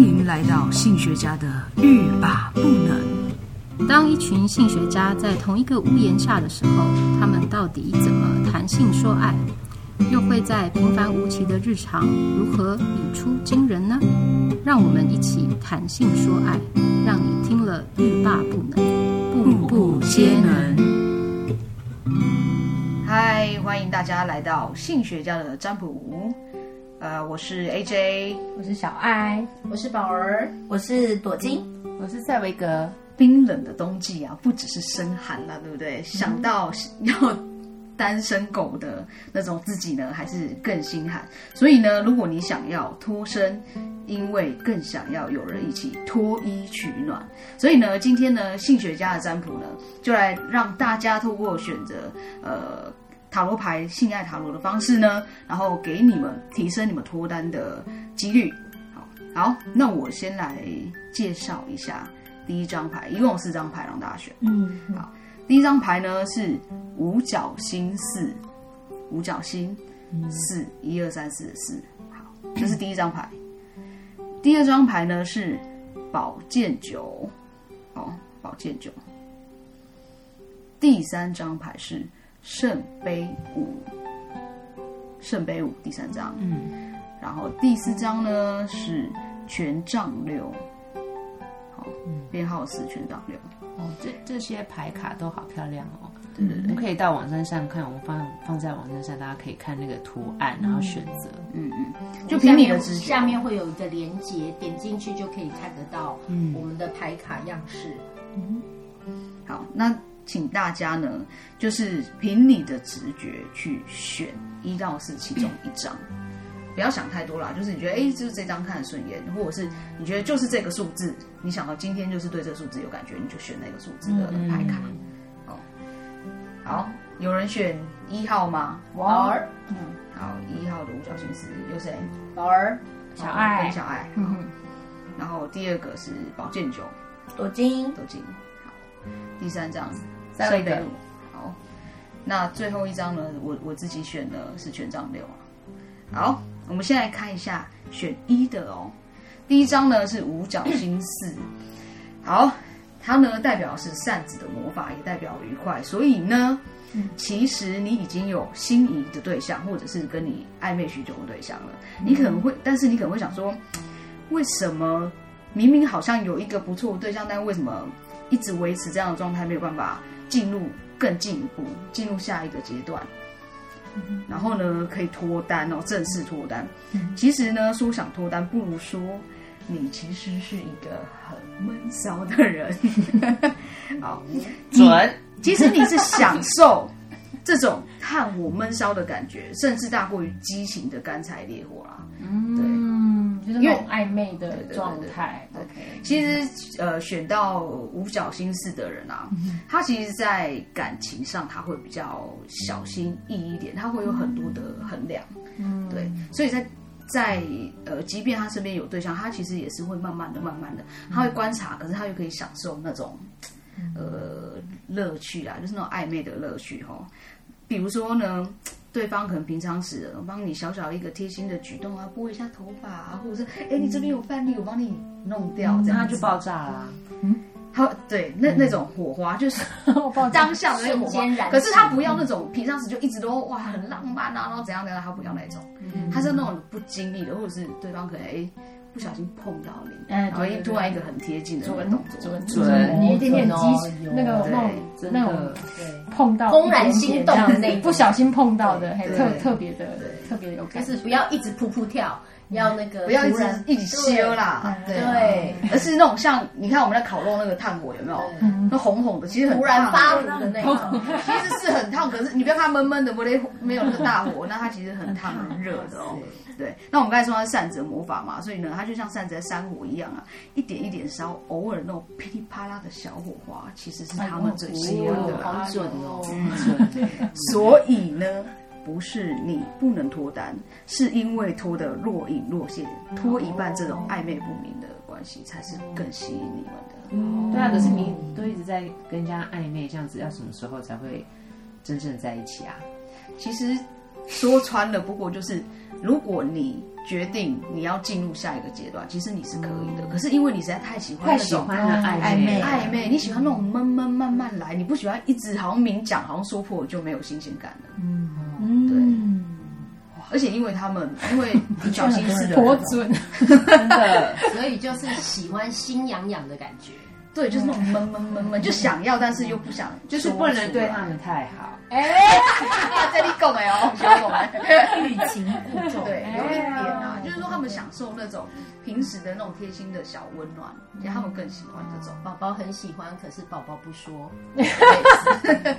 迎来到性学家的欲罢不能。当一群性学家在同一个屋檐下的时候，他们到底怎么谈性说爱？又会在平凡无奇的日常如何语出惊人呢？让我们一起谈性说爱，让你听了欲罢不能，步步皆能。嗨，欢迎大家来到性学家的占卜。呃，我是 AJ，我是小艾，我是宝儿，我是朵金，我是塞维格。冰冷的冬季啊，不只是身寒了，对不对？嗯、想到 要单身狗的那种自己呢，还是更心寒。所以呢，如果你想要脱身，因为更想要有人一起脱衣取暖，所以呢，今天呢，性学家的占卜呢，就来让大家透过选择呃塔罗牌性爱塔罗的方式呢，然后给你们提升你们脱单的几率。好，好，那我先来介绍一下。第一张牌，一共有四张牌让大家选。嗯，好，第一张牌呢是五角星四，五角星四，一二三四四。好，这是第一张牌。第二张牌呢是宝剑九，哦，宝剑九。第三张牌是圣杯五，圣杯五，第三张。嗯，然后第四张呢是权杖六。好编号是权杖六哦，这这些牌卡都好漂亮哦。对对对，我们可以到网站上看，我们放放在网站上，大家可以看那个图案，然后选择。嗯嗯，就凭你的直觉，下面会有一个连接，点进去就可以看得到我们的牌卡样式。嗯，好，那请大家呢，就是凭你的直觉去选一到四其中一张。不要想太多啦，就是你觉得哎，就是这张看得顺眼，或者是你觉得就是这个数字，你想到今天就是对这个数字有感觉，你就选那个数字的牌卡。哦、嗯，好，有人选一号吗？宝儿，嗯，好，一号的五角星是有谁？宝儿，小爱，跟小爱。嗯，然后第二个是宝剑九，朵金，朵金。好，第三张圣杯五。好，那最后一张呢？我我自己选的是权杖六啊。好。我们先来看一下选一的哦，第一张呢是五角星四，好，它呢代表是扇子的魔法，也代表愉快，所以呢，其实你已经有心仪的对象，或者是跟你暧昧许久的对象了。你可能会，但是你可能会想说，为什么明明好像有一个不错的对象，但为什么一直维持这样的状态，没有办法进入更进一步，进入下一个阶段？然后呢，可以脱单哦，正式脱单。其实呢，说想脱单，不如说你其实是一个很闷骚的人。好，准。其实你是享受这种看我闷骚的感觉，甚至大过于激情的干柴烈火啦。嗯，对。就是那种暧昧的状态。OK，其实呃，选到五角星四的人啊，他其实，在感情上他会比较小心翼翼一点，他会有很多的衡量。嗯，对，所以在在呃，即便他身边有对象，他其实也是会慢慢的、慢慢的，他会观察，可是他又可以享受那种呃乐趣啊，就是那种暧昧的乐趣哈。比如说呢。对方可能平常时帮你小小一个贴心的举动啊，拨一下头发啊，或者是哎，你这边有饭粒，我帮你弄掉，这样他就爆炸了。嗯，他，对，那那种火花就是 当下的那种火花。可是他不要那种平常时就一直都哇很浪漫啊，然后怎样怎样，他不要那种，他是那种不经意的，或者是对方可能哎。不小心碰到你，然后突然一个很贴近的一个动作，准，你一点点激，那个那种那种碰到怦然心动的那，不小心碰到的，特特别的特别有感，就是不要一直扑扑跳，要那个不要一直一直修啦，对，而是那种像你看我们在烤肉那个炭火有没有？那红红的，其实很突然发火的那种，其实是很烫，可是你不要看闷闷的，不勒没有那个大火，那它其实很烫很热的哦。对，那我们刚才说它是扇子的魔法嘛，所以呢，它就像扇子在山火一样啊，一点一点烧，偶尔那种噼里啪啦的小火花，其实是他们最喜欢的，好准哦。所以呢，不是你不能脱单，是因为脱的若隐若现，脱一半这种暧昧不明的关系，才是更吸引你们的。嗯，对啊，可是你都一直在跟人家暧昧，这样子要什么时候才会真正在一起啊？其实。说穿了，不过就是如果你决定你要进入下一个阶段，其实你是可以的。可是因为你实在太喜欢那种，太喜欢了暧昧暧昧，你喜欢那种闷闷慢慢来，你不喜欢一直好像明讲，好像说破就没有新鲜感了。嗯嗯，对。而且因为他们因为小心思的 多准，真的，所以就是喜欢心痒痒的感觉。对，就是那种闷闷闷闷，就想要，但是又不想，就是不能对他们太好。哎，这里够没有？小狗们欲擒故纵，对，有一点啊，就是说他们享受那种平时的那种贴心的小温暖，其实他们更喜欢这种。宝宝很喜欢，可是宝宝不说。对对对，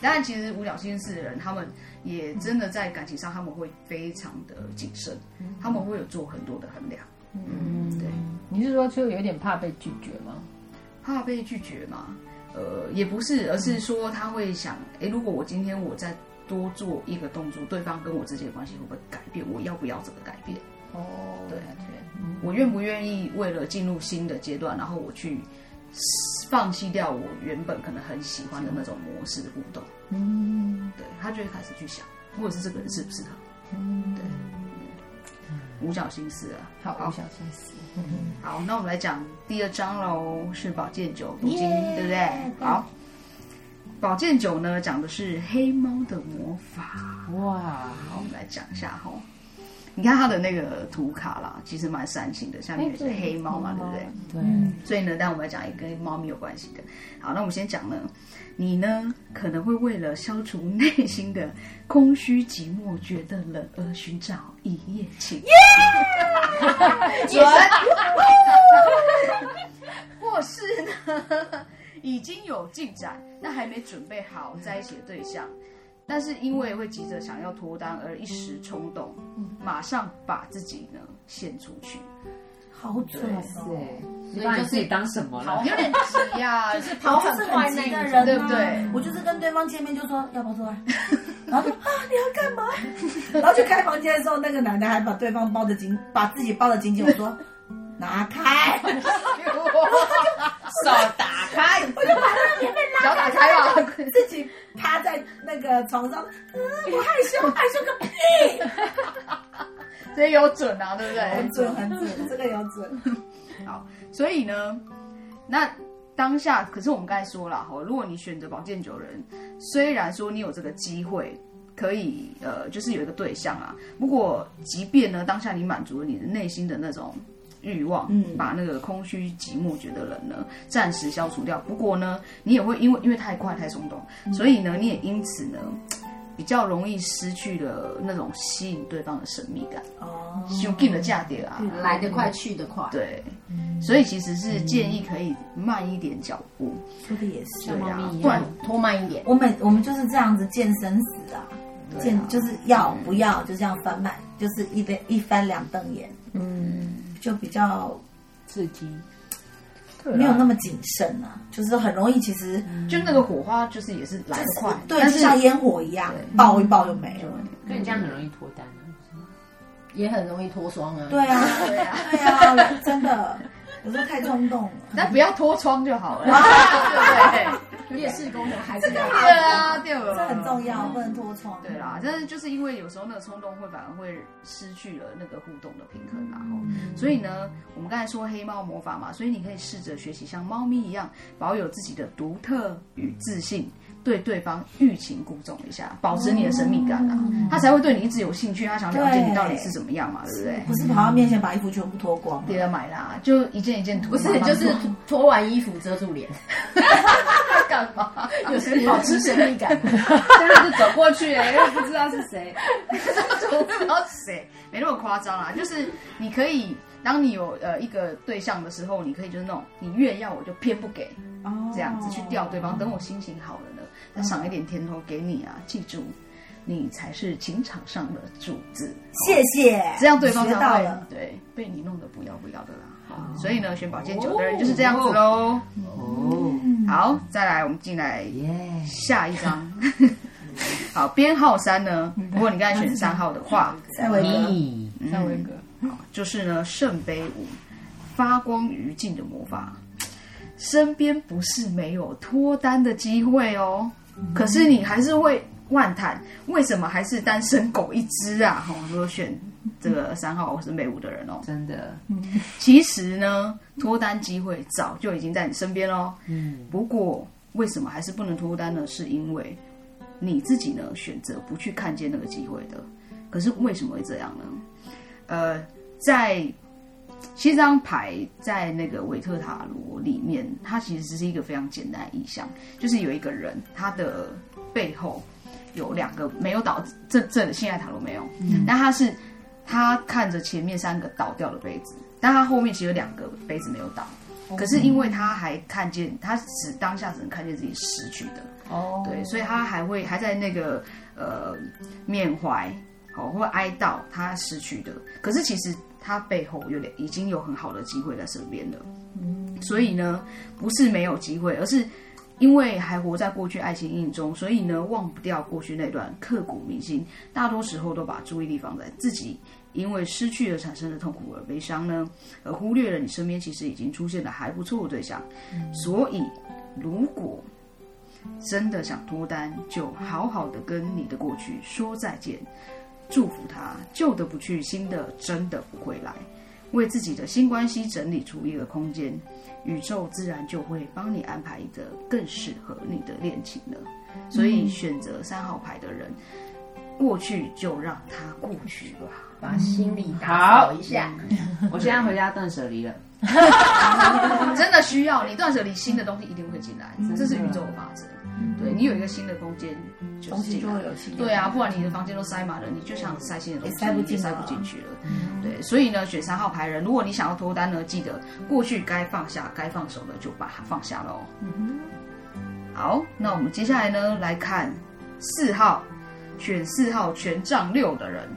当然，其实五角星四的人，他们也真的在感情上，他们会非常的谨慎，他们会有做很多的衡量。嗯，对。你是说就有点怕被拒绝吗？怕被拒绝吗？呃，也不是，而是说他会想，哎，如果我今天我再多做一个动作，对方跟我之间的关系会不会改变？我要不要这个改变？哦，对对，嗯、我愿不愿意为了进入新的阶段，然后我去放弃掉我原本可能很喜欢的那种模式的互动？嗯，对，他就会开始去想，或者是这个人适不适合？嗯，对。五角星四啊，好，五角星四。嗯、好，那我们来讲第二章喽，是宝剑九读经，yeah, 对不对？好，宝剑九呢讲的是黑猫的魔法。哇，好，我们来讲一下哈。你看它的那个图卡啦，其实蛮煽情的，下面也是黑猫嘛，对不对？对。所以呢，但我们来讲一个跟猫咪有关系的。好，那我们先讲呢。你呢，可能会为了消除内心的空虚寂寞，觉得冷而寻找一夜情。耶！或是呢，已经有进展，那还没准备好在一起的对象，但是因为会急着想要脱单而一时冲动，马上把自己呢献出去。好准哦！你把你自己当什么了？有点急 呀，就是跑很快那个人，对不对？我就是跟对方见面就说要跑出来，然后说啊你要干嘛？然后去开房间的时候，那个男的还把对方抱得紧，把自己抱得紧紧。我说拿开，手打开，我就把那个棉被拉打开了，自己趴在那个床上，我害羞害羞个屁。这有准啊，对不对？很准，很准，这个有准。好，所以呢，那当下，可是我们刚才说了哈，如果你选择保健酒人，虽然说你有这个机会可以呃，就是有一个对象啊，不过即便呢，当下你满足了你的内心的那种欲望，嗯，把那个空虚寂寞觉得冷呢，暂时消除掉。不过呢，你也会因为因为太快太冲动，嗯、所以呢，你也因此呢。比较容易失去了那种吸引对方的神秘感哦，就给了价点啊，来得快去得快，对，所以其实是建议可以慢一点脚步，说的也是，对啊，不然，拖慢一点。我们我们就是这样子见生死啊，见就是要不要就这样翻慢，就是一边一翻两瞪眼，嗯，就比较刺激。没有那么谨慎啊，就是很容易，其实就那个火花，就是也是来得快，对，就像烟火一样，爆一爆就没了。可你这样很容易脱单啊，也很容易脱双啊。对啊，对啊，对啊，真的，有时候太冲动了。但不要脱窗就好了，对 不 对？烈士功能还是要对啊，对了，这很重要，不能脱冲。对啦，但是就是因为有时候那个冲动会反而会失去了那个互动的平衡，然后，所以呢，我们刚才说黑猫魔法嘛，所以你可以试着学习像猫咪一样，保有自己的独特与自信，对对方欲擒故纵一下，保持你的神秘感啊，他才会对你一直有兴趣，他想了解你到底是怎么样嘛，对不对？不是跑到面前把衣服全部脱光，别人买啦，就一件一件脱，不是就是脱完衣服遮住脸。干嘛？有时 保持神秘感，真的是走过去，哎，又不知道是谁，不知道是谁，没那么夸张啊。就是你可以，当你有呃一个对象的时候，你可以就是那种，你越要我就偏不给，这样子去钓对方。等我心情好了呢，再赏一点甜头给你啊！记住，你才是情场上的主子。谢谢，这样对方才会对被你弄得不要不要的啦。好，所以呢，选宝剑九的人就是这样子喽。哦。好，再来，我们进来下一张。好，编号三呢？如果你刚才选三号的话，赛维格，赛维格，好，就是呢，圣杯五，发光于尽的魔法。身边不是没有脱单的机会哦，可是你还是会万谈，为什么还是单身狗一只啊？哈，如果选这个三号我是美五的人哦，真的，其实呢，脱单机会早就已经在你身边喽。嗯，不过为什么还是不能脱单呢？是因为你自己呢选择不去看见那个机会的。可是为什么会这样呢？呃，在其实这张牌在那个韦特塔罗里面，它其实只是一个非常简单的意象，就是有一个人，他的背后有两个没有倒，这这现在塔罗没有，嗯、但他是他看着前面三个倒掉的杯子，但他后面其实有两个杯子没有倒，哦、可是因为他还看见，他只当下只能看见自己失去的，哦，对，所以他还会还在那个呃缅怀。好，会哀悼他失去的，可是其实他背后有点已经有很好的机会在身边了。嗯，所以呢，不是没有机会，而是因为还活在过去爱情阴影中，所以呢，忘不掉过去那段刻骨铭心。大多时候都把注意力放在自己因为失去而产生的痛苦而悲伤呢，而忽略了你身边其实已经出现的还不错的对象。嗯，所以，如果真的想脱单，就好好的跟你的过去说再见。祝福他，旧的不去，新的真的不会来。为自己的新关系整理出一个空间，宇宙自然就会帮你安排一个更适合你的恋情了。所以选择三号牌的人，过去就让它过去吧，把心里打扫一下。我现在回家断舍离了，真的需要你断舍离，新的东西一定会进来，这是宇宙的法则。对，你有一个新的空间，东西就会有新。对啊，不然你的房间都塞满了，你就想塞新的东西，塞不进，塞不进去了。对，所以呢，选三号牌人，如果你想要脱单呢，记得过去该放下、该放手的就把它放下喽。好，那我们接下来呢，来看四号，选四号权杖六的人，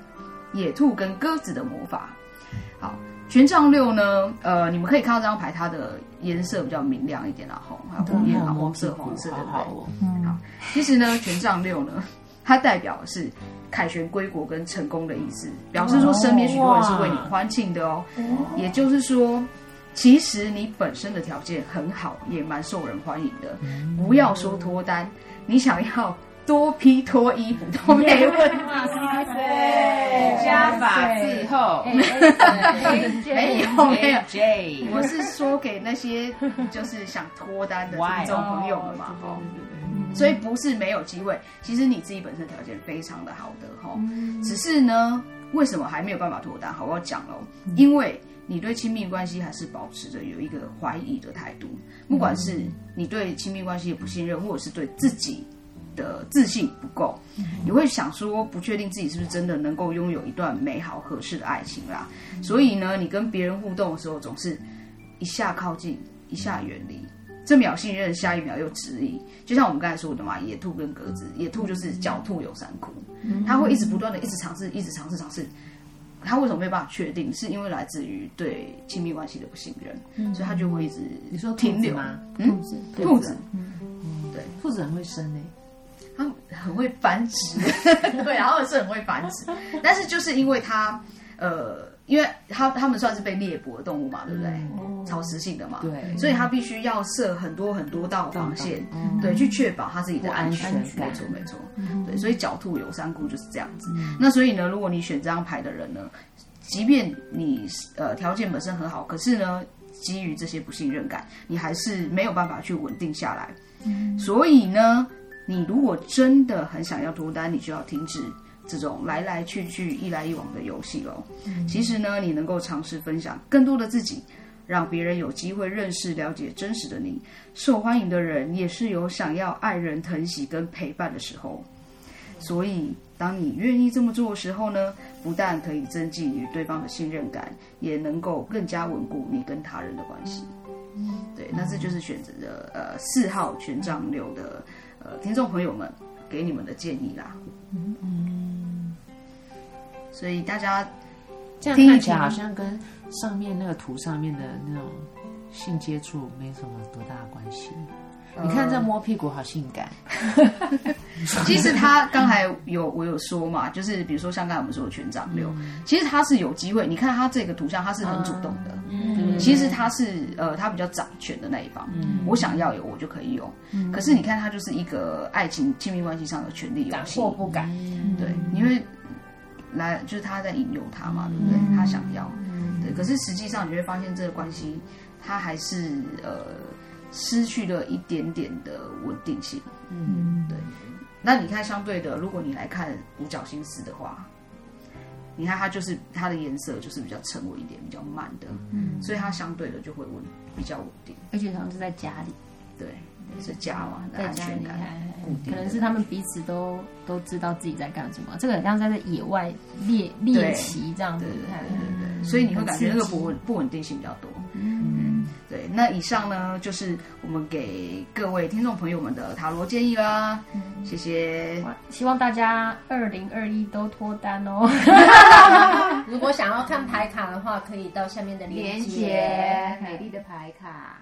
野兔跟鸽子的魔法。好。权杖六呢？呃，你们可以看到这张牌，它的颜色比较明亮一点啦，红还有红颜黄色、黄色的，对不对？嗯，好。其实呢，权杖六呢，它代表的是凯旋归国跟成功的意思，表示说身边许多人是为你欢庆的哦。也就是说，其实你本身的条件很好，也蛮受人欢迎的。不要说脱单，你想要。多批脱衣服 都没问题，哇塞！加法伺候，没有没有，我是说给那些就是想脱单的听众朋友们嘛，哈，所以不是没有机会，其实你自己本身条件非常的好的哈，只是呢，为什么还没有办法脱单？好，我要讲喽，因为你对亲密关系还是保持着有一个怀疑的态度，不管是你对亲密关系的不信任，或者是对自己。的自信不够，你会想说不确定自己是不是真的能够拥有一段美好合适的爱情啦。所以呢，你跟别人互动的时候，总是一下靠近，一下远离，这秒信任，下一秒又质疑。就像我们刚才说的嘛，野兔跟鸽子，野兔就是狡兔有三窟，它会一直不断的一直尝试，一直尝试尝试。他为什么没有办法确定？是因为来自于对亲密关系的不信任，所以他就会一直你说停留吗？兔子，兔子，嗯，对，兔子很会生诶。它很会繁殖，对，然后是很会繁殖，但是就是因为它，呃，因为它它们算是被猎捕的动物嘛，对不对？嗯、草食性的嘛，对，所以它必须要设很多很多道防线，嗯、对，去确保它自己的安全。没错，没错，嗯、对，所以狡兔有三窟就是这样子。嗯、那所以呢，如果你选这张牌的人呢，即便你呃条件本身很好，可是呢，基于这些不信任感，你还是没有办法去稳定下来。嗯、所以呢。你如果真的很想要脱单，你就要停止这种来来去去、一来一往的游戏喽。嗯、其实呢，你能够尝试分享更多的自己，让别人有机会认识、了解真实的你。受欢迎的人也是有想要爱人疼惜跟陪伴的时候。所以，当你愿意这么做的时候呢，不但可以增进与对方的信任感，也能够更加稳固你跟他人的关系。嗯、对，那这就是选择的呃四号权杖六的。呃，听众朋友们，给你们的建议啦。嗯嗯，所以大家这样看起来好像跟上面那个图上面的那种性接触没什么多大的关系。嗯、你看这摸屁股好性感。其实他刚才有我有说嘛，就是比如说像刚才我们说的权杖六，嗯、其实他是有机会。你看他这个图像，他是很主动的。嗯，其实他是呃，他比较掌权的那一方。嗯，我想要有，我就可以有。嗯，可是你看他就是一个爱情亲密关系上的权力游戏。敢或不敢？对，因为来就是他在引诱他嘛，对不对？嗯、他想要。对，可是实际上你会发现这个关系，他还是呃失去了一点点的稳定性。嗯，对。那你看，相对的，如果你来看五角星四的话，你看它就是它的颜色就是比较沉稳一点，比较慢的，嗯，所以它相对的就会稳比较稳定，而且好像是在家里，对，是家嘛，在家里，可能是他们彼此都都知道自己在干什么，这个很像在野外猎猎奇这样子，对对对，所以你会感觉那个不稳不稳定性比较多，嗯，对。那以上呢，就是我们给各位听众朋友们的塔罗建议啦，谢谢，希望大家二零二一都脱单哦。如果想要看牌卡的话，可以到下面的链接，美丽的牌卡。